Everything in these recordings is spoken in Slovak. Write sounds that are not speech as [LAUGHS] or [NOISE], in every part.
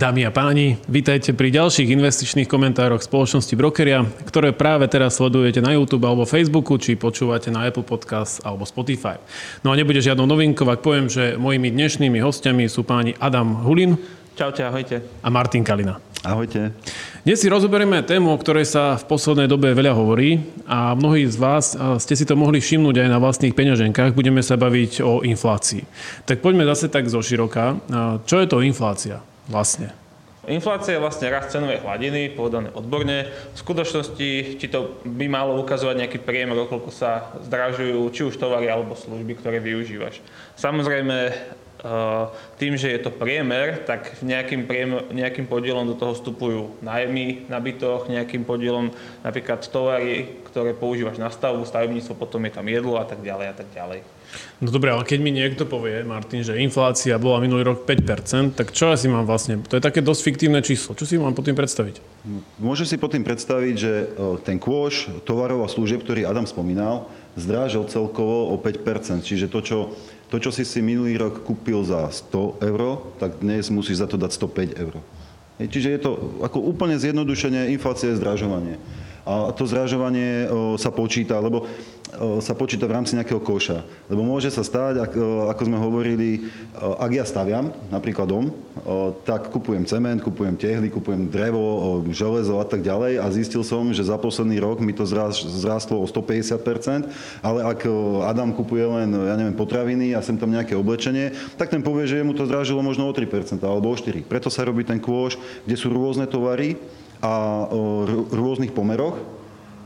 Dámy a páni, vítajte pri ďalších investičných komentároch spoločnosti Brokeria, ktoré práve teraz sledujete na YouTube alebo Facebooku, či počúvate na Apple Podcast alebo Spotify. No a nebude žiadnou novinkou, ak poviem, že mojimi dnešnými hostiami sú páni Adam Hulin. Čaute, ahojte. A Martin Kalina. Ahojte. Dnes si rozoberieme tému, o ktorej sa v poslednej dobe veľa hovorí a mnohí z vás ste si to mohli všimnúť aj na vlastných peňaženkách. Budeme sa baviť o inflácii. Tak poďme zase tak zo široka. Čo je to inflácia? Vlastne? Inflácia je vlastne rast cenovej hladiny, povedané odborne. V skutočnosti či to by malo ukazovať nejaký priemer, koľko sa zdražujú či už tovary alebo služby, ktoré využívaš. Samozrejme, tým, že je to priemer, tak nejakým, priemer, nejakým podielom do toho vstupujú nájmy na bytoch, nejakým podielom napríklad tovary, ktoré používaš na stavbu, stavebníctvo, potom je tam jedlo a tak ďalej a tak ďalej. No dobre, ale keď mi niekto povie, Martin, že inflácia bola minulý rok 5%, tak čo asi mám vlastne? To je také dosť fiktívne číslo. Čo si mám pod tým predstaviť? Môže si pod tým predstaviť, že eh, ten kôš tovarov a služieb, ktorý Adam spomínal, zdrážil celkovo o 5%. Čiže to, čo to, čo si si minulý rok kúpil za 100 eur, tak dnes musíš za to dať 105 eur. Čiže je to ako úplne zjednodušenie, inflácia je zdražovanie. A to zražovanie sa počíta, lebo sa počíta v rámci nejakého koša. Lebo môže sa stať, ako sme hovorili, ak ja staviam napríklad dom, tak kupujem cement, kupujem tehly, kupujem drevo, železo a tak ďalej a zistil som, že za posledný rok mi to zrástlo o 150%, ale ak Adam kupuje len, ja neviem, potraviny a sem tam nejaké oblečenie, tak ten povie, že mu to zrážilo možno o 3% alebo o 4%. Preto sa robí ten kôš, kde sú rôzne tovary, a rôznych pomeroch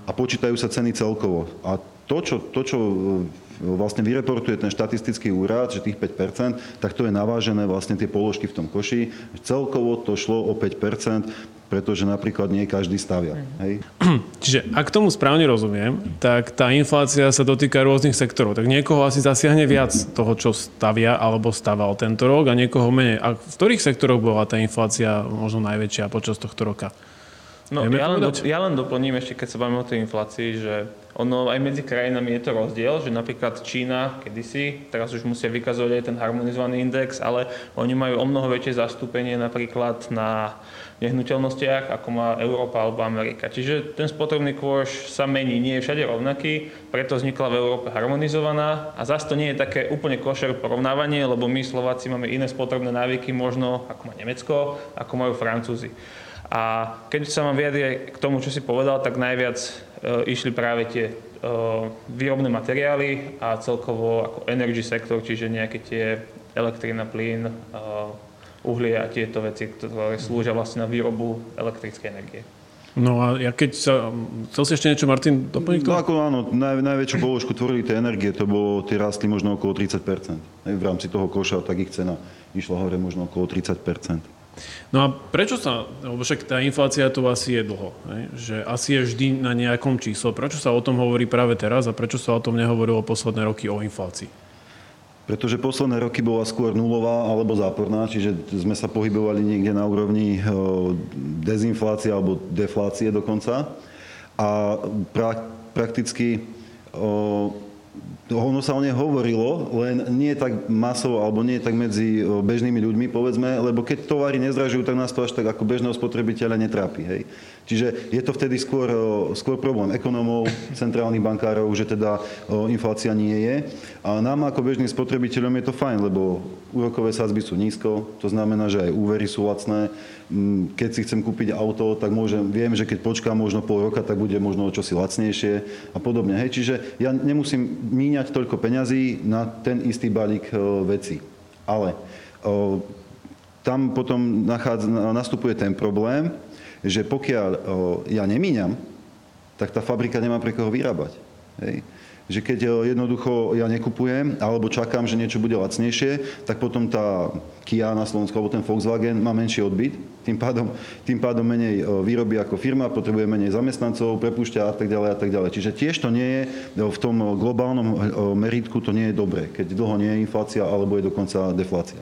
a počítajú sa ceny celkovo. A to, čo, to, čo e, vlastne vyreportuje ten štatistický úrad, že tých 5%, tak to je navážené vlastne tie položky v tom koši. Celkovo to šlo o 5%, pretože napríklad nie každý stavia. Hej? [CLEARS THROAT] Čiže ak tomu správne rozumiem, tak tá inflácia sa dotýka rôznych sektorov. Tak niekoho asi zasiahne viac toho, čo stavia alebo staval tento rok a niekoho menej. A v ktorých sektoroch bola tá inflácia možno najväčšia počas tohto roka? No, ja len, do, ja len doplním ešte, keď sa bavíme o tej inflácii, že ono aj medzi krajinami je to rozdiel, že napríklad Čína kedysi, teraz už musia vykazovať aj ten harmonizovaný index, ale oni majú o mnoho väčšie zastúpenie napríklad na nehnuteľnostiach, ako má Európa alebo Amerika. Čiže ten spotrebný kôš sa mení, nie je všade rovnaký, preto vznikla v Európe harmonizovaná a zase to nie je také úplne košer porovnávanie, lebo my Slováci máme iné spotrebné návyky možno, ako má Nemecko, ako majú Francúzi. A keď sa mám vyjadriť k tomu, čo si povedal, tak najviac e, išli práve tie e, výrobné materiály a celkovo ako energy sektor, čiže nejaké tie elektrina, plyn, e, uhlie a tieto veci, ktoré slúžia vlastne na výrobu elektrickej energie. No a ja keď sa... Chcel si ešte niečo, Martin, doplniť No ako áno, naj, najväčšiu položku tvorili tie energie, to bolo, tie rástli možno okolo 30%. V rámci toho koša, tak ich cena išla hore možno okolo 30%. No a prečo sa, lebo však tá inflácia tu asi je dlho, ne? že asi je vždy na nejakom čísle. Prečo sa o tom hovorí práve teraz a prečo sa o tom nehovorilo posledné roky o inflácii? Pretože posledné roky bola skôr nulová alebo záporná, čiže sme sa pohybovali niekde na úrovni dezinflácie alebo deflácie dokonca. A pra, prakticky ono sa o nej hovorilo, len nie tak masovo, alebo nie tak medzi bežnými ľuďmi, povedzme, lebo keď tovary nezdražujú, tak nás to až tak ako bežného spotrebiteľa netrápi. Hej. Čiže je to vtedy skôr, skôr problém ekonómov, centrálnych bankárov, že teda inflácia nie je. A nám ako bežným spotrebiteľom je to fajn, lebo úrokové sázby sú nízko, to znamená, že aj úvery sú lacné. Mm, keď si chcem kúpiť auto, tak môžem, viem, že keď počkám možno pol roka, tak bude možno čosi lacnejšie a podobne. Hej. Čiže ja nemusím míňať toľko peňazí na ten istý balík e, veci. Ale tam potom nachádza, nastupuje ten problém, že pokiaľ o, ja nemíňam, tak tá fabrika nemá pre koho vyrábať. Hej že keď jednoducho ja nekupujem alebo čakám, že niečo bude lacnejšie, tak potom tá Kia na Slovensku alebo ten Volkswagen má menší odbyt, tým pádom, tým pádom menej e, výroby ako firma, potrebuje menej zamestnancov, prepúšťa a tak ďalej a tak ďalej. Čiže tiež to nie je v tom globálnom meritku to nie je dobré, keď dlho nie je inflácia alebo je dokonca deflácia.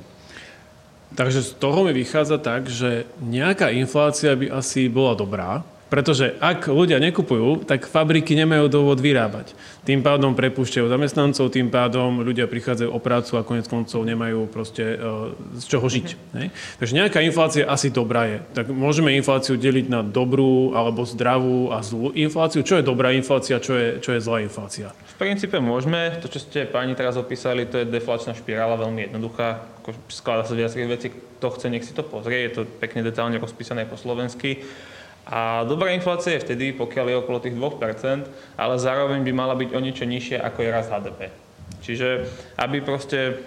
Takže z toho mi vychádza tak, že nejaká inflácia by asi bola dobrá, Pretože ak ľudia nekupujú, tak fabriky nemajú dôvod vyrábať. Tým pádom prepúšťajú zamestnancov, tým pádom ľudia prichádzajú o prácu a konec koncov nemajú proste e, z čoho žiť. Mm-hmm. Takže nejaká inflácia asi dobrá je. Tak môžeme infláciu deliť na dobrú alebo zdravú a zlú infláciu. Čo je dobrá inflácia, čo je, čo je zlá inflácia? V princípe môžeme. To, čo ste pani teraz opísali, to je deflačná špirála, veľmi jednoduchá. Skladá sa viacerých vecí. Kto chce, nech si to pozrie. Je to pekne detálne rozpísané po slovensky. A dobrá inflácia je vtedy, pokiaľ je okolo tých 2%, ale zároveň by mala byť o niečo nižšie, ako je raz HDP. Čiže aby proste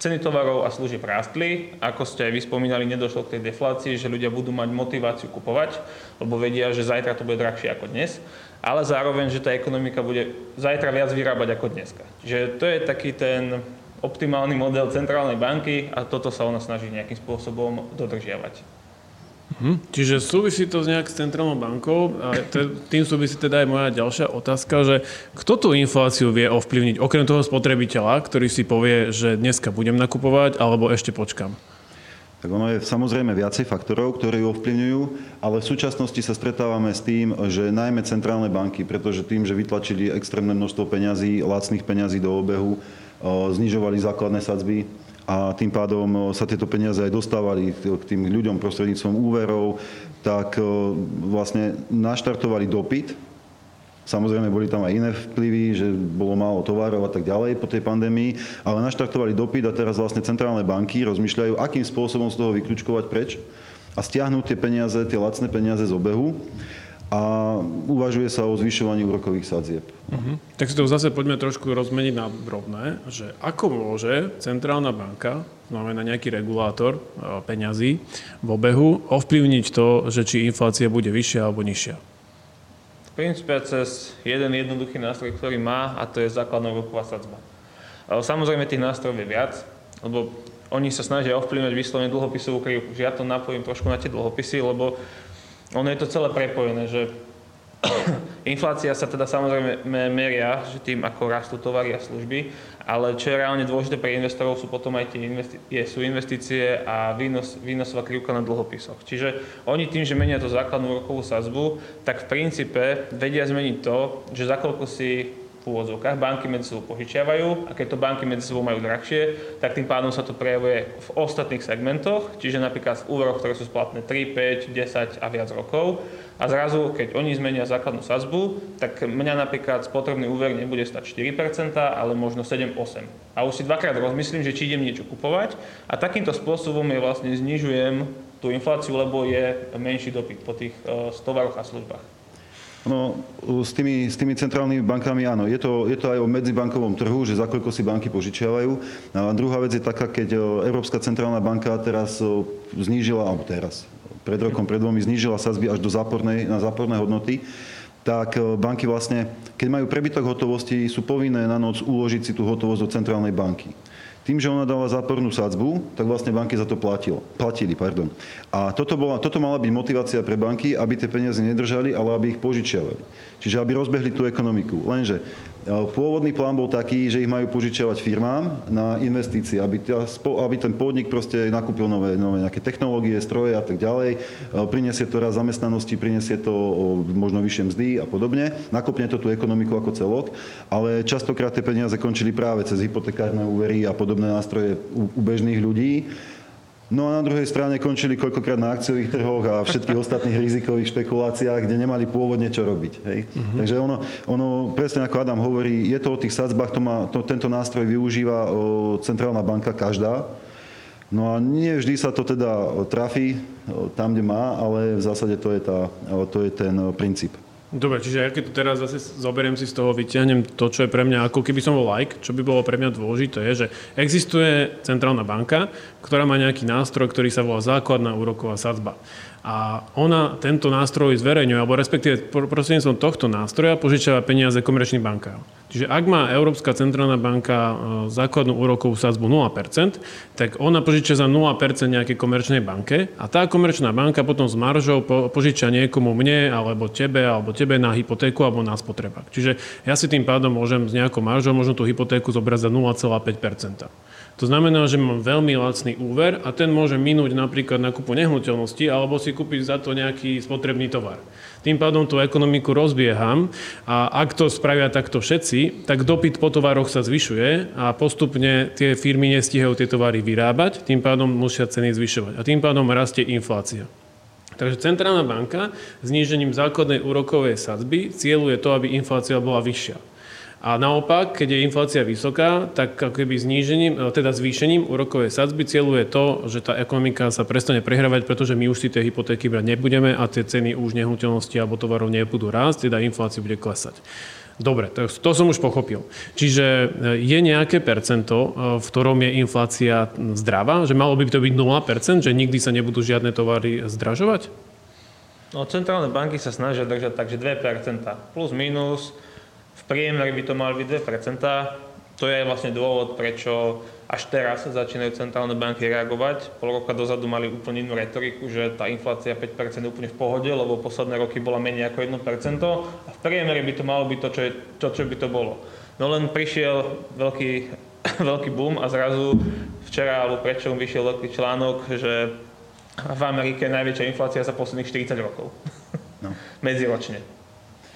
ceny tovarov a služieb rástli, ako ste aj vyspomínali, nedošlo k tej deflácii, že ľudia budú mať motiváciu kupovať, lebo vedia, že zajtra to bude drahšie ako dnes, ale zároveň, že tá ekonomika bude zajtra viac vyrábať ako dneska. Čiže to je taký ten optimálny model centrálnej banky a toto sa ona snaží nejakým spôsobom dodržiavať. Hm. Čiže súvisí to nejak s centrálnou bankou a tým súvisí teda aj moja ďalšia otázka, že kto tú infláciu vie ovplyvniť, okrem toho spotrebiteľa, ktorý si povie, že dneska budem nakupovať alebo ešte počkam? Tak ono je samozrejme viacej faktorov, ktorí ju ovplyvňujú, ale v súčasnosti sa stretávame s tým, že najmä centrálne banky, pretože tým, že vytlačili extrémne množstvo peňazí, lacných peňazí do obehu, znižovali základné sadzby, a tým pádom sa tieto peniaze aj dostávali k tým ľuďom prostredníctvom úverov, tak vlastne naštartovali dopyt. Samozrejme, boli tam aj iné vplyvy, že bolo málo tovarov a tak ďalej po tej pandémii, ale naštartovali dopyt a teraz vlastne centrálne banky rozmýšľajú, akým spôsobom z toho vyklúčkovať preč a stiahnuť tie peniaze, tie lacné peniaze z obehu a uvažuje sa o zvyšovaní úrokových sadzieb. Uh-huh. Tak si to zase poďme trošku rozmeniť na drobné, že ako môže centrálna banka, znamená nejaký regulátor e, peňazí v obehu, ovplyvniť to, že či inflácia bude vyššia alebo nižšia? V princípe cez jeden jednoduchý nástroj, ktorý má, a to je základná úroková sadzba. Samozrejme tých nástrojov je viac, lebo oni sa snažia ovplyvňovať vyslovene dlhopisovú krivku. Ja to napojím trošku na tie dlhopisy, lebo ono je to celé prepojené, že [COUGHS] inflácia sa teda samozrejme meria že tým, ako rastú tovary a služby, ale čo je reálne dôležité pre investorov sú potom aj tie investi- sú investície a výnos, výnosová krivka na dlhopisoch. Čiže oni tým, že menia tú základnú rokovú sazbu, tak v princípe vedia zmeniť to, že za koľko si v úvodzovkách. Banky medzi sebou požičiavajú a keď to banky medzi sebou majú drahšie, tak tým pádom sa to prejavuje v ostatných segmentoch, čiže napríklad v úveroch, ktoré sú splatné 3, 5, 10 a viac rokov. A zrazu, keď oni zmenia základnú sazbu, tak mňa napríklad spotrebný úver nebude stať 4%, ale možno 7-8. A už si dvakrát rozmyslím, že či idem niečo kupovať a takýmto spôsobom je vlastne znižujem tú infláciu, lebo je menší dopyt po tých uh, tovaroch a službách. No, s tými, s tými centrálnymi bankami áno, je to, je to aj o medzibankovom trhu, že za koľko si banky požičiavajú. A druhá vec je taká, keď Európska centrálna banka teraz znížila, alebo teraz, pred rokom, pred dvomi znížila sazby až do zápornej, na záporné hodnoty, tak banky vlastne, keď majú prebytok hotovosti, sú povinné na noc uložiť si tú hotovosť do centrálnej banky. Tým, že ona dala zápornú sadzbu, tak vlastne banky za to platilo, platili. Pardon. A toto, bola, toto mala byť motivácia pre banky, aby tie peniaze nedržali, ale aby ich požičiavali. Čiže aby rozbehli tú ekonomiku. Lenže Pôvodný plán bol taký, že ich majú požičiavať firmám na investície, aby, aby ten podnik proste nakúpil nové, nové nejaké technológie, stroje a tak ďalej. Prinesie to raz zamestnanosti, prinesie to možno vyššie mzdy a podobne. Nakopne to tú ekonomiku ako celok, ale častokrát tie peniaze končili práve cez hypotekárne úvery a podobné nástroje u, u bežných ľudí No a na druhej strane končili koľkokrát na akciových trhoch a všetkých [LAUGHS] ostatných rizikových špekuláciách, kde nemali pôvodne čo robiť. Hej? Uh-huh. Takže ono, ono, presne ako Adam hovorí, je to o tých sadzbách, to má, to, tento nástroj využíva o, centrálna banka každá. No a nie vždy sa to teda trafí tam, kde má, ale v zásade to je, tá, to je ten princíp. Dobre, čiže ja keď to teraz zase zoberiem si z toho, vyťahnem to, čo je pre mňa, ako keby som bol like, čo by bolo pre mňa dôležité, je, že existuje centrálna banka, ktorá má nejaký nástroj, ktorý sa volá základná úroková sadzba. A ona tento nástroj zverejňuje, alebo respektíve prostredníctvom tohto nástroja požičiava peniaze komerčným bankám. Čiže ak má Európska centrálna banka e, základnú úrokovú sadzbu 0%, tak ona požičia za 0% nejakej komerčnej banke a tá komerčná banka potom s maržou požičia niekomu mne, alebo tebe, alebo tebe na hypotéku, alebo na spotrebák. Čiže ja si tým pádom môžem s nejakou maržou možno tú hypotéku zobrať za 0,5%. To znamená, že mám veľmi lacný úver a ten môže minúť napríklad na kúpu nehnuteľnosti alebo si kúpiť za to nejaký spotrebný tovar. Tým pádom tú ekonomiku rozbieham a ak to spravia takto všetci, tak dopyt po tovaroch sa zvyšuje a postupne tie firmy nestihajú tie tovary vyrábať, tým pádom musia ceny zvyšovať a tým pádom rastie inflácia. Takže centrálna banka znížením základnej úrokovej sadzby cieľuje to, aby inflácia bola vyššia. A naopak, keď je inflácia vysoká, tak keby znížením, e, teda zvýšením úrokovej sadzby cieľuje to, že tá ekonomika sa prestane prehrávať, pretože my už si tie hypotéky brať nebudeme a tie ceny už nehnuteľnosti alebo tovarov nebudú rásť, teda inflácia bude klesať. Dobre, to, to som už pochopil. Čiže e, je nejaké percento, e, v ktorom je inflácia zdravá? Že malo by to byť 0%, že nikdy sa nebudú žiadne tovary zdražovať? No, centrálne banky sa snažia držať takže 2%. Plus, minus priemere by to mali byť 2%. To je vlastne dôvod, prečo až teraz začínajú centrálne banky reagovať. Pol roka dozadu mali úplne inú retoriku, že tá inflácia 5% je úplne v pohode, lebo posledné roky bola menej ako 1% a v priemere by to malo byť to, čo, je, to, čo by to bolo. No len prišiel veľký, [COUGHS] veľký boom a zrazu včera alebo prečo vyšiel veľký článok, že v Amerike je najväčšia inflácia za posledných 40 rokov. No. [LAUGHS] Medziročne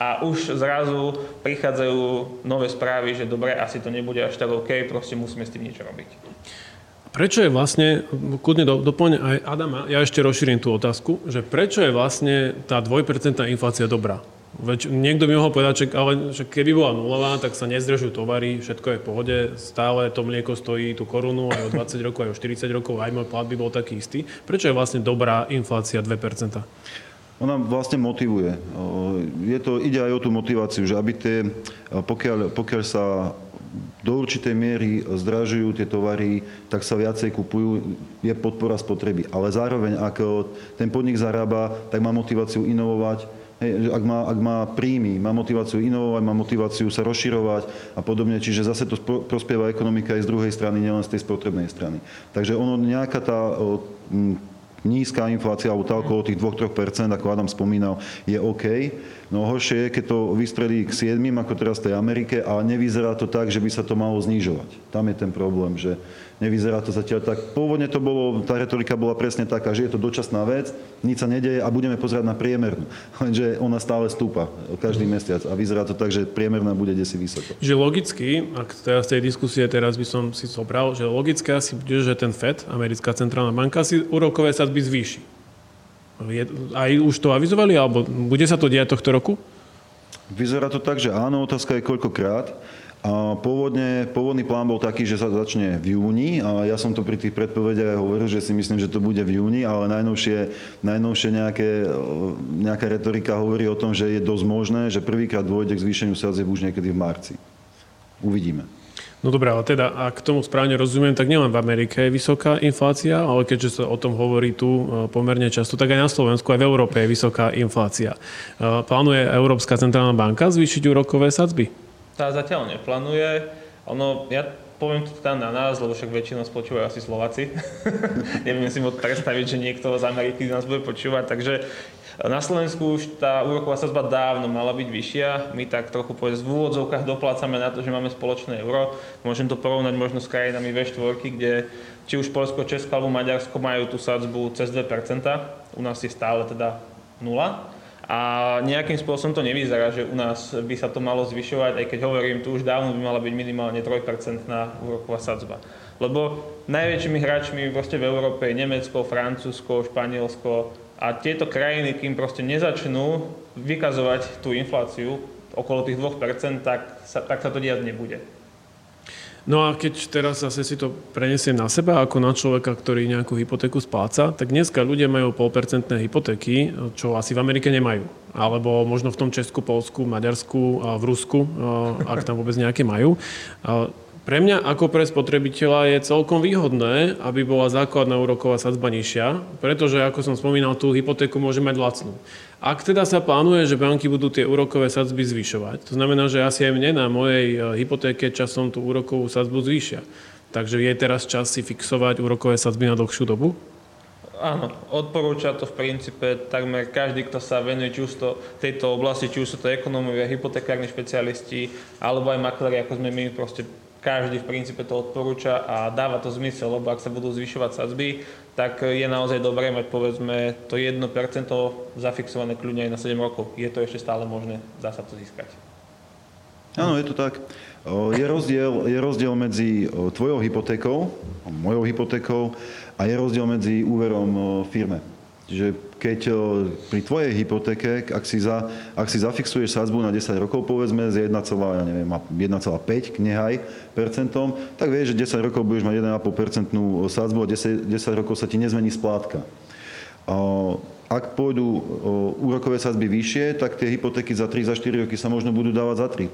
a už zrazu prichádzajú nové správy, že dobre, asi to nebude až tak OK, proste musíme s tým niečo robiť. Prečo je vlastne, kľudne do, doplň aj Adama, ja ešte rozšírim tú otázku, že prečo je vlastne tá 2% inflácia dobrá? Veď niekto by mohol povedať, že, ale, že keby bola nulová, tak sa nezdržujú tovary, všetko je v pohode, stále to mlieko stojí tú korunu aj o 20 rokov, aj o 40 rokov, aj môj plat by bol taký istý. Prečo je vlastne dobrá inflácia 2%? Ona vlastne motivuje. Je to, ide aj o tú motiváciu, že aby tie, pokiaľ, pokiaľ sa do určitej miery zdražujú tie tovary, tak sa viacej kupujú, je podpora spotreby. Ale zároveň, ak ten podnik zarába, tak má motiváciu inovovať, Hej, ak, má, ak má príjmy, má motiváciu inovovať, má motiváciu sa rozširovať a podobne. Čiže zase to prospieva ekonomika aj z druhej strany, nielen z tej spotrebnej strany. Takže ono nejaká tá nízka inflácia, alebo tá okolo tých 2-3%, ako Adam spomínal, je OK. No horšie je, keď to vystrelí k 7, ako teraz v tej Amerike, a nevyzerá to tak, že by sa to malo znižovať. Tam je ten problém, že nevyzerá to zatiaľ tak. Pôvodne to bolo, tá retorika bola presne taká, že je to dočasná vec, nič sa nedeje a budeme pozerať na priemernú. [LAUGHS] Lenže ona stále stúpa každý mesiac a vyzerá to tak, že priemerná bude desi vysoko. Že logicky, ak teraz tej diskusie teraz by som si zobral, že logicky asi bude, že ten FED, americká centrálna banka, si úrokové sadzby zvýši. Je, aj už to avizovali, alebo bude sa to diať tohto roku? Vyzerá to tak, že áno, otázka je koľkokrát. Pôvodne, pôvodný plán bol taký, že sa začne v júni a ja som to pri tých predpovediach hovoril, že si myslím, že to bude v júni, ale najnovšie, najnovšie nejaké, nejaká retorika hovorí o tom, že je dosť možné, že prvýkrát dôjde k zvýšeniu sadzieb už niekedy v marci. Uvidíme. No dobré, ale teda, ak tomu správne rozumiem, tak nielen v Amerike je vysoká inflácia, ale keďže sa o tom hovorí tu e, pomerne často, tak aj na Slovensku, aj v Európe je vysoká inflácia. E, plánuje Európska centrálna banka zvýšiť úrokové sadzby? Tá zatiaľ neplánuje. Ono, ja poviem to tam na nás, lebo však väčšinou spočúvajú asi Slováci. [LAUGHS] Neviem si moc predstaviť, že niekto z Ameriky nás bude počúvať, takže na Slovensku už tá úroková sazba dávno mala byť vyššia. My tak trochu povedz, v úvodzovkách doplácame na to, že máme spoločné euro. Môžem to porovnať možno s krajinami V4, kde či už Polsko, Česko alebo Maďarsko majú tú sadzbu cez 2%. U nás je stále teda nula. A nejakým spôsobom to nevyzerá, že u nás by sa to malo zvyšovať, aj keď hovorím, tu už dávno by mala byť minimálne 3% úroková sadzba. Lebo najväčšími hráčmi v Európe je Nemecko, Francúzsko, Španielsko a tieto krajiny, kým proste nezačnú vykazovať tú infláciu okolo tých 2%, tak sa, tak sa to diať nebude. No a keď teraz zase si to prenesiem na seba ako na človeka, ktorý nejakú hypotéku spláca, tak dneska ľudia majú polpercentné hypotéky, čo asi v Amerike nemajú. Alebo možno v tom Česku, Polsku, Maďarsku, v Rusku, ak tam vôbec nejaké majú. Pre mňa ako pre spotrebiteľa je celkom výhodné, aby bola základná úroková sadzba nižšia, pretože ako som spomínal, tú hypotéku môže mať lacnú. Ak teda sa plánuje, že banky budú tie úrokové sadzby zvyšovať, to znamená, že asi aj mne na mojej e, hypotéke časom tú úrokovú sadzbu zvýšia. Takže je teraz čas si fixovať úrokové sadzby na dlhšiu dobu? Áno, odporúča to v princípe takmer každý, kto sa venuje či už to, tejto oblasti, či už sú to ekonómovia, hypotekárni špecialisti, alebo aj makléri, ako sme my, proste každý v princípe to odporúča a dáva to zmysel, lebo ak sa budú zvyšovať sadzby, tak je naozaj dobré mať povedzme to 1% zafixované kľudne aj na 7 rokov. Je to ešte stále možné, dá sa to získať. Áno, je to tak. Je rozdiel, je rozdiel medzi tvojou hypotékou, mojou hypotékou a je rozdiel medzi úverom firme. Čiže keď pri tvojej hypotéke, ak si, za, ak si zafixuješ sadzbu na 10 rokov, povedzme z 1,5 nehaj percentom, tak vieš, že 10 rokov budeš mať 1,5% sadzbu a 10, 10 rokov sa ti nezmení splátka. Ak pôjdu úrokové sadzby vyššie, tak tie hypotéky za 3, za 4 roky sa možno budú dávať za 3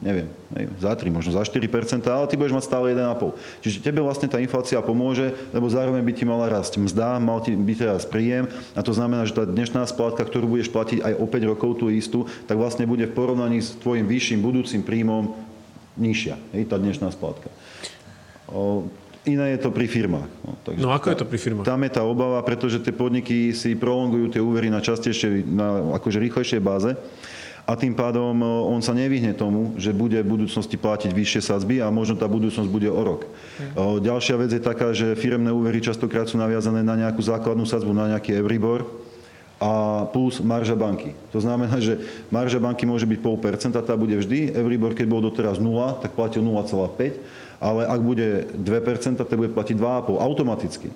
Neviem, neviem, za 3, možno za 4% ale ty budeš mať stále 1,5. Čiže tebe vlastne tá inflácia pomôže, lebo zároveň by ti mala rásť mzda, mal ti byť teraz príjem a to znamená, že tá dnešná splátka, ktorú budeš platiť aj o 5 rokov tú istú, tak vlastne bude v porovnaní s tvojim vyšším budúcim príjmom nižšia, hej, tá dnešná splátka. Iné je to pri firmách. No, takže no ako je to pri firmách? Tam je tá obava, pretože tie podniky si prolongujú tie úvery na častejšie, na akože rýchlejšej báze a tým pádom e, on sa nevyhne tomu, že bude v budúcnosti platiť vyššie sadzby a možno tá budúcnosť bude o rok. Hmm. Ďalšia vec je taká, že firemné úvery častokrát sú naviazané na nejakú základnú sadzbu, na nejaký Euribor a plus marža banky. To znamená, že marža banky môže byť 0,5%, tá bude vždy. Euribor, keď bol doteraz 0, tak platil 0,5 ale ak bude 2%, tak bude platiť 2,5 automaticky.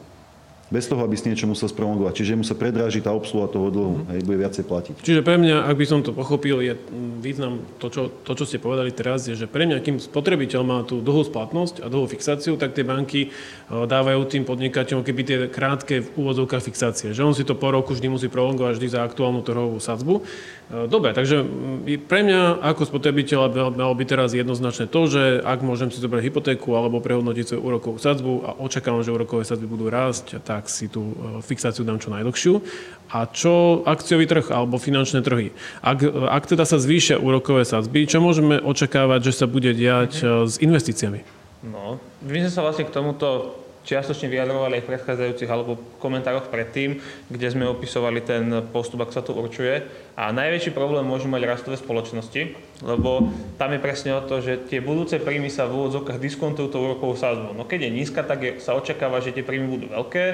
Bez toho, aby si niečo musel sprolongovať. Čiže mu sa predráži tá obsluha toho dlhu, mm-hmm. hej, bude viacej platiť. Čiže pre mňa, ak by som to pochopil, je význam, to čo, to, čo ste povedali teraz, je, že pre mňa, kým spotrebiteľ má tú dlhú splatnosť a dlhú fixáciu, tak tie banky e, dávajú tým podnikateľom keby tie krátke v úvodzovkách fixácie. Že on si to po roku vždy musí prolongovať vždy za aktuálnu trhovú sadzbu. E, dobre, takže pre mňa ako spotrebiteľa malo by teraz jednoznačné to, že ak môžem si zobrať hypotéku alebo prehodnotiť svoju úrokovú sadzbu a očakávam, že úrokové sadzby budú rásť, tak si tú e, fixáciu dám čo najdlhšiu. A čo akciový trh alebo finančné trhy? Ak, ak teda sa zvýšia úrokové sadzby, čo môžeme očakávať, že sa bude diať e, s investíciami? No, my sme sa vlastne k tomuto čiastočne vyjadrovali aj v predchádzajúcich alebo komentároch predtým, kde sme opisovali ten postup, ako sa to určuje. A najväčší problém môžu mať rastové spoločnosti, lebo tam je presne o to, že tie budúce príjmy sa v úvodzovkách diskontujú tou úrokovou sázbou. No keď je nízka, tak je, sa očakáva, že tie príjmy budú veľké,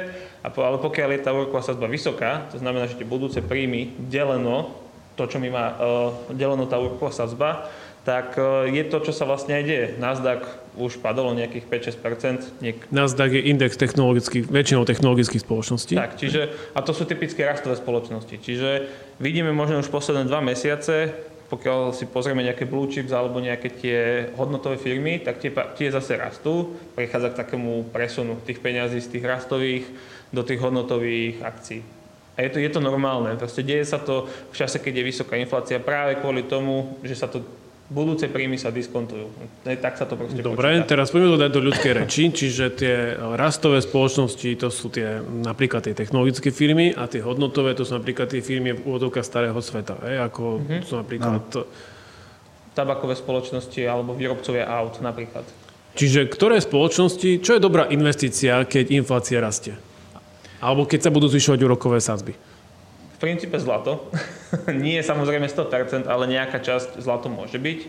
ale pokiaľ je tá úroková sázba vysoká, to znamená, že tie budúce príjmy deleno, to, čo mi má uh, deleno tá úroková sázba, tak e, je to, čo sa vlastne aj deje. Nasdaq už padol nejakých 5-6%. Niek- Nasdaq je index technologických, väčšinou technologických spoločností. Tak, čiže, a to sú typické rastové spoločnosti. Čiže vidíme možno už posledné dva mesiace, pokiaľ si pozrieme nejaké blue chips alebo nejaké tie hodnotové firmy, tak tie, tie zase rastú. Prechádza k takému presunu tých peňazí z tých rastových do tých hodnotových akcií. A je to, je to normálne. Proste deje sa to v čase, keď je vysoká inflácia práve kvôli tomu, že sa to budúce príjmy sa diskontujú. Tak sa to proste Dobre, počíta. teraz poďme to dať do ľudskej reči, čiže tie rastové spoločnosti, to sú tie napríklad tie technologické firmy a tie hodnotové, to sú napríklad tie firmy v úvodovkách starého sveta, hej, ako mm-hmm. sú napríklad... No. Tabakové spoločnosti alebo výrobcovia aut napríklad. Čiže ktoré spoločnosti, čo je dobrá investícia, keď inflácia rastie? Alebo keď sa budú zvyšovať úrokové sázby? V princípe zlato. [LAUGHS] Nie je samozrejme 100%, ale nejaká časť zlato môže byť.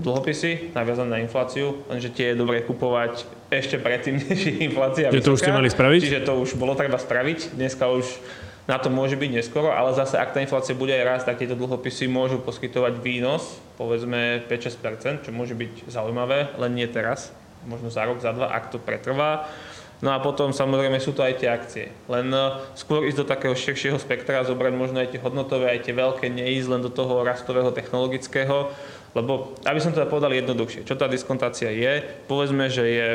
dlhopisy naviazané na infláciu, lenže tie je dobré kupovať ešte predtým, [LAUGHS] než je inflácia Čiže to už ste mali spraviť? Čiže to už bolo treba spraviť. Dneska už na to môže byť neskoro, ale zase ak tá inflácia bude aj rast, tak tieto dlhopisy môžu poskytovať výnos, povedzme 5-6%, čo môže byť zaujímavé, len nie teraz, možno za rok, za dva, ak to pretrvá. No a potom samozrejme sú to aj tie akcie. Len e, skôr ísť do takého širšieho spektra, zobrať možno aj tie hodnotové, aj tie veľké, neísť len do toho rastového technologického, lebo aby som teda povedal jednoduchšie, čo tá diskontácia je, povedzme, že je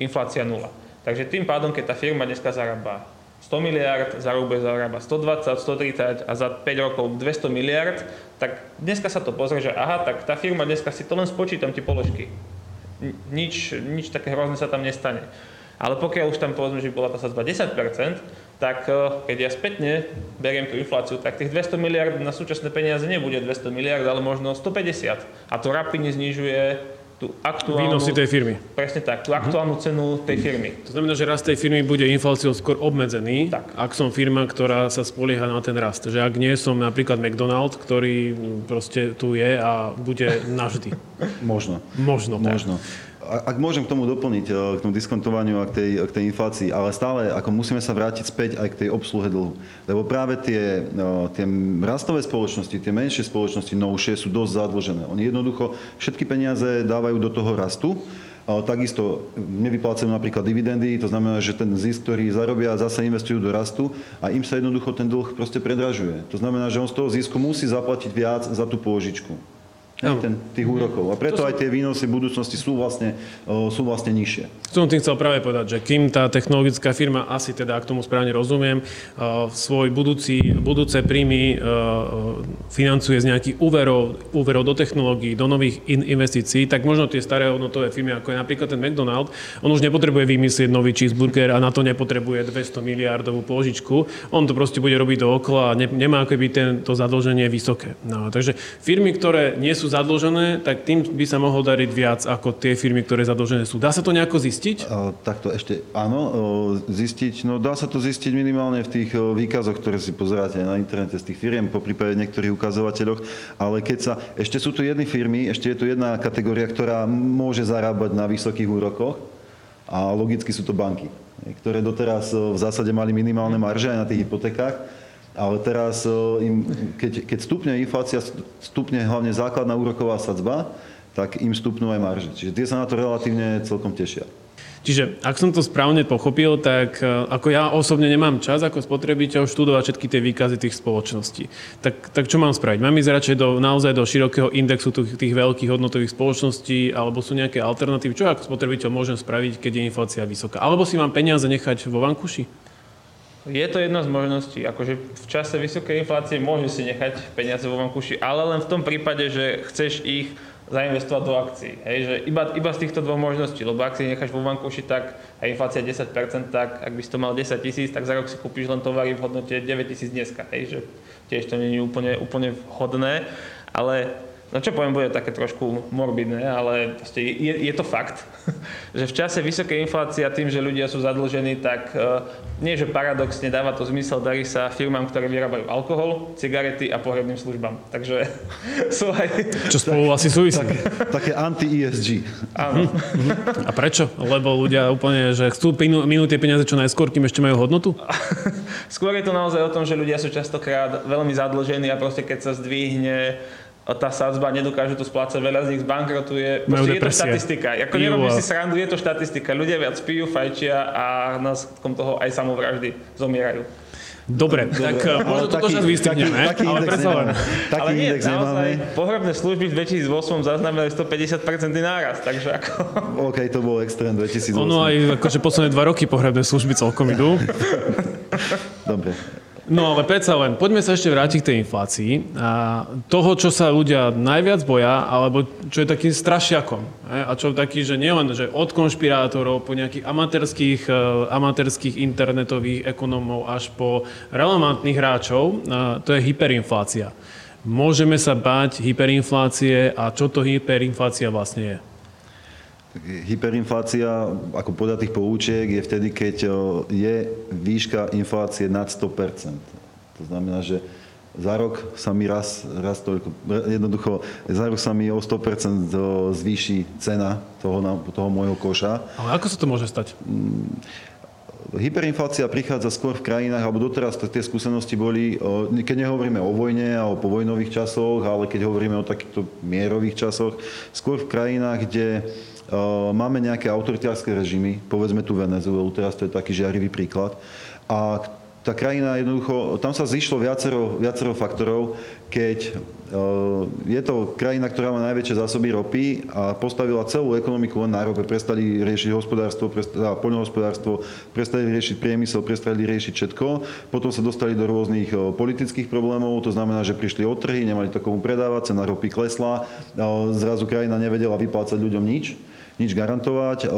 inflácia nula. Takže tým pádom, keď tá firma dneska zarába 100 miliard, za rok bude zarába 120, 130 a za 5 rokov 200 miliard, tak dneska sa to pozrie, že aha, tak tá firma dneska si to len spočítam tie položky. Nič, nič také hrozné sa tam nestane. Ale pokiaľ už tam povedzme, že bola tá sadzba 10%, tak e, keď ja spätne beriem tú infláciu, tak tých 200 miliard na súčasné peniaze nebude 200 miliard, ale možno 150. A to rapidne znižuje tú aktuálnu... Výnosy tej firmy. Presne tak, tú aktuálnu uh-huh. cenu tej firmy. To znamená, že rast tej firmy bude infláciou skôr obmedzený, tak. ak som firma, ktorá sa spolieha na ten rast. Že ak nie som napríklad McDonald, ktorý proste tu je a bude navždy. [LAUGHS] Možno. Možno. Tak. Možno. Ak môžem k tomu doplniť, e, k tomu diskontovaniu a k tej, k tej inflácii, ale stále ako musíme sa vrátiť späť aj k tej obsluhe dlhu. Lebo práve tie, e, tie rastové spoločnosti, tie menšie spoločnosti novšie sú dosť zadlžené. Oni jednoducho všetky peniaze dávajú do toho rastu, Takisto nevyplácajú napríklad dividendy, to znamená, že ten zisk, ktorý zarobia, zase investujú do rastu a im sa jednoducho ten dlh proste predražuje. To znamená, že on z toho zisku musí zaplatiť viac za tú pôžičku ten, tých úrokov. A preto aj tie výnosy v budúcnosti sú vlastne, sú vlastne nižšie. Som tým chcel práve povedať, že kým tá technologická firma, asi teda, ak tomu správne rozumiem, svoj budúci, budúce príjmy financuje z nejakých úverov, úverov do technológií, do nových in, investícií, tak možno tie staré hodnotové firmy, ako je napríklad ten McDonald, on už nepotrebuje vymyslieť nový cheeseburger a na to nepotrebuje 200 miliardovú pôžičku. On to proste bude robiť dookola a ne, nemá ako by tento zadlženie vysoké. No, takže firmy, ktoré nie sú zadlžené, tak tým by sa mohlo dariť viac ako tie firmy, ktoré zadlžené sú. Dá sa to nejako zistiť? O, takto ešte áno, zistiť. No dá sa to zistiť minimálne v tých výkazoch, ktoré si pozeráte na internete z tých firiem, po prípade niektorých ukazovateľoch. Ale keď sa, ešte sú tu jedny firmy, ešte je tu jedna kategória, ktorá môže zarábať na vysokých úrokoch a logicky sú to banky, ktoré doteraz v zásade mali minimálne marže aj na tých hypotekách ale teraz, e, im, keď, keď stupne inflácia, stupne hlavne základná úroková sadzba, tak im stupnú aj marže. Čiže tie sa na to relatívne celkom tešia. Čiže ak som to správne pochopil, tak e, ako ja osobne nemám čas ako spotrebiteľ študovať všetky tie výkazy tých spoločností. Tak, tak čo mám spraviť? Mám ísť radšej do, naozaj do širokého indexu tých, tých veľkých hodnotových spoločností, alebo sú nejaké alternatívy? Čo ako spotrebiteľ môžem spraviť, keď je inflácia vysoká? Alebo si mám peniaze nechať vo vankuši? Je to jedna z možností. Akože v čase vysokej inflácie môžeš si nechať peniaze vo vankuši, ale len v tom prípade, že chceš ich zainvestovať do akcií. Hej, že iba, iba z týchto dvoch možností, lebo ak si necháš vo vankuši, tak a inflácia 10%, tak ak by si to mal 10 tisíc, tak za rok si kúpiš len tovary v hodnote 9 tisíc dneska. Hej, že tiež to nie je úplne, úplne vhodné, ale no čo poviem, bude také trošku morbidné, ale je, je to fakt, [LAUGHS] že v čase vysokej inflácie a tým, že ľudia sú zadlžení, tak uh, nie, že paradoxne dáva to zmysel, darí sa firmám, ktoré vyrábajú alkohol, cigarety a pohrebným službám. Takže [LAUGHS] sú aj... Čo spolu asi súvisí. Tak, také anti-ESG. Áno. A prečo? Lebo ľudia úplne, že chcú minúť tie peniaze čo najskôr, kým ešte majú hodnotu? [LAUGHS] Skôr je to naozaj o tom, že ľudia sú častokrát veľmi zadlžení a proste keď sa zdvihne tá sadzba nedokáže to splácať, veľa z nich zbankrotuje. Proste je to štatistika. Ako nerobím si srandu, je to štatistika. Ľudia viac pijú, fajčia a následkom toho aj samovraždy zomierajú. Dobre, Dobre, tak ale možno toto čas vystihneme, taký, taký ale predsa len. Taký ale nie, index naozaj, nemáme. pohrebné služby v 2008 zaznamenali 150% náraz, takže ako... OK, to bol extrém 2008. Ono aj akože posledné dva roky pohrebné služby celkom idú. [LAUGHS] Dobre. No ale predsa len, poďme sa ešte vrátiť k tej inflácii. A toho, čo sa ľudia najviac boja, alebo čo je takým strašiakom. A čo taký, že nielen že od konšpirátorov po nejakých amatérských, e, amatérských internetových ekonomov až po relevantných hráčov, to je hyperinflácia. Môžeme sa báť hyperinflácie a čo to hyperinflácia vlastne je? Hyperinflácia, ako podľa tých poučiek, je vtedy, keď je výška inflácie nad 100%. To znamená, že za rok sa mi raz, raz toľko, jednoducho, za rok sa mi o 100% zvýši cena toho, toho môjho koša. Ale ako sa to môže stať? Hyperinflácia prichádza skôr v krajinách, alebo doteraz tie skúsenosti boli, keď nehovoríme o vojne a o povojnových časoch, ale keď hovoríme o takýchto mierových časoch, skôr v krajinách, kde máme nejaké autoritárske režimy, povedzme tu Venezuelu, teraz to je taký žiarivý príklad, a tá krajina jednoducho, tam sa zišlo viacero, viacero faktorov, keď je to krajina, ktorá má najväčšie zásoby ropy a postavila celú ekonomiku len na rope. Prestali riešiť hospodárstvo, prestali, poľnohospodárstvo, prestali riešiť priemysel, prestali riešiť všetko. Potom sa dostali do rôznych politických problémov, to znamená, že prišli od trhy, nemali to komu predávať, cena ropy klesla, zrazu krajina nevedela vyplácať ľuďom nič nič garantovať.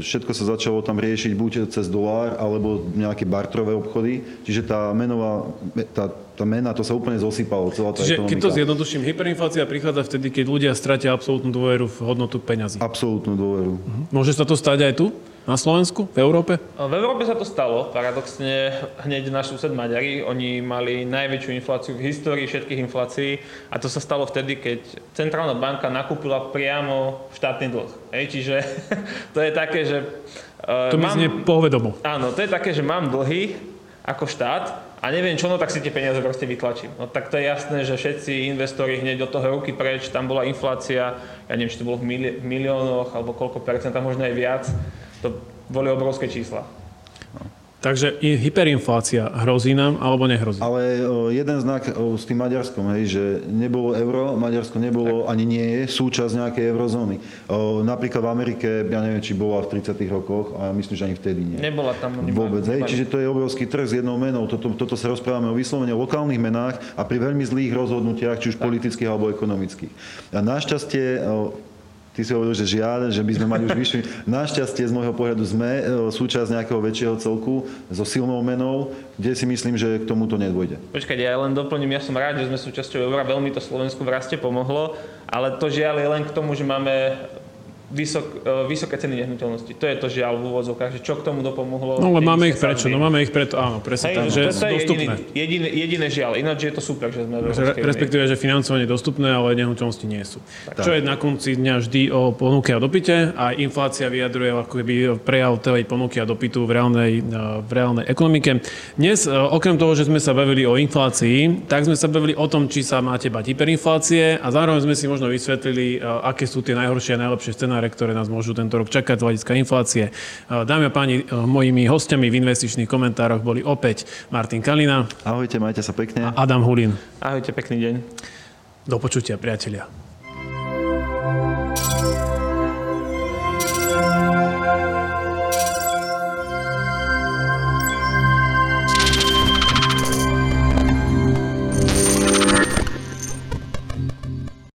Všetko sa začalo tam riešiť buď cez dolár, alebo nejaké bartrové obchody. Čiže tá menová, tá, tá mena, to sa úplne zosypalo, celá tá Čiže ekonomika. keď to zjednoduším, hyperinflácia prichádza vtedy, keď ľudia stratia absolútnu dôveru v hodnotu peňazí. Absolútnu dôveru. Uh-huh. Môže sa to stať aj tu? Na Slovensku, v Európe? V Európe sa to stalo. Paradoxne hneď náš sused Maďari, oni mali najväčšiu infláciu v histórii všetkých inflácií a to sa stalo vtedy, keď centrálna banka nakúpila priamo štátny dlh. Hej, čiže [LAUGHS] to je také, že... Uh, to mi mám, znie povedomo. Áno, to je také, že mám dlhy ako štát a neviem čo, no tak si tie peniaze proste vytlačím. No tak to je jasné, že všetci investori hneď do toho ruky preč, tam bola inflácia, ja neviem, či to bolo v, mili- v miliónoch alebo koľko percenta, možno aj viac. To boli obrovské čísla. Takže hyperinflácia hrozí nám alebo nehrozí? Ale jeden znak s tým Maďarskom, hej, že nebolo euro, Maďarsko nebolo tak. ani nie je súčasť nejakej eurozóny. Napríklad v Amerike, ja neviem, či bola v 30 rokoch, a myslím, že ani vtedy nie. Nebola tam. Vôbec, hej, čiže to je obrovský trh s jednou menou. Toto, toto sa rozprávame o vyslovene o lokálnych menách a pri veľmi zlých rozhodnutiach, či už politických alebo ekonomických. A našťastie Ty si hovoril, že žiaľ, že by sme mali už vyšší. [LAUGHS] Našťastie z môjho pohľadu sme e, súčasť nejakého väčšieho celku so silnou menou, kde si myslím, že k tomuto nedôjde. Počkaj, ja len doplním, ja som rád, že sme súčasťou eura, veľmi to Slovensku v raste pomohlo, ale to žiaľ je len k tomu, že máme vysok, e, vysoké ceny nehnuteľnosti. To je to žiaľ v úvodzovkách, že čo k tomu dopomohlo. No ale máme ich prečo? No máme ich preto, áno, presne tak, že to, je dostupné. Jediné, jediné žiaľ, ináč je to super, že sme v Re, Respektíve, že financovanie je dostupné, ale nehnuteľnosti nie sú. Tak. Čo je na konci dňa vždy o ponuke a dopite a inflácia vyjadruje ako keby prejav tej ponuky a dopytu v reálnej, e, v reálnej ekonomike. Dnes, e, okrem toho, že sme sa bavili o inflácii, tak sme sa bavili o tom, či sa máte bať hyperinflácie a zároveň sme si možno vysvetlili, aké sú tie najhoršie a najlepšie scenáre scenáre, ktoré nás môžu tento rok čakať z hľadiska inflácie. Dámy a páni, mojimi hostiami v investičných komentároch boli opäť Martin Kalina. Ahojte, majte sa pekne. A Adam Hulin. Ahojte, pekný deň. Do počutia, priatelia.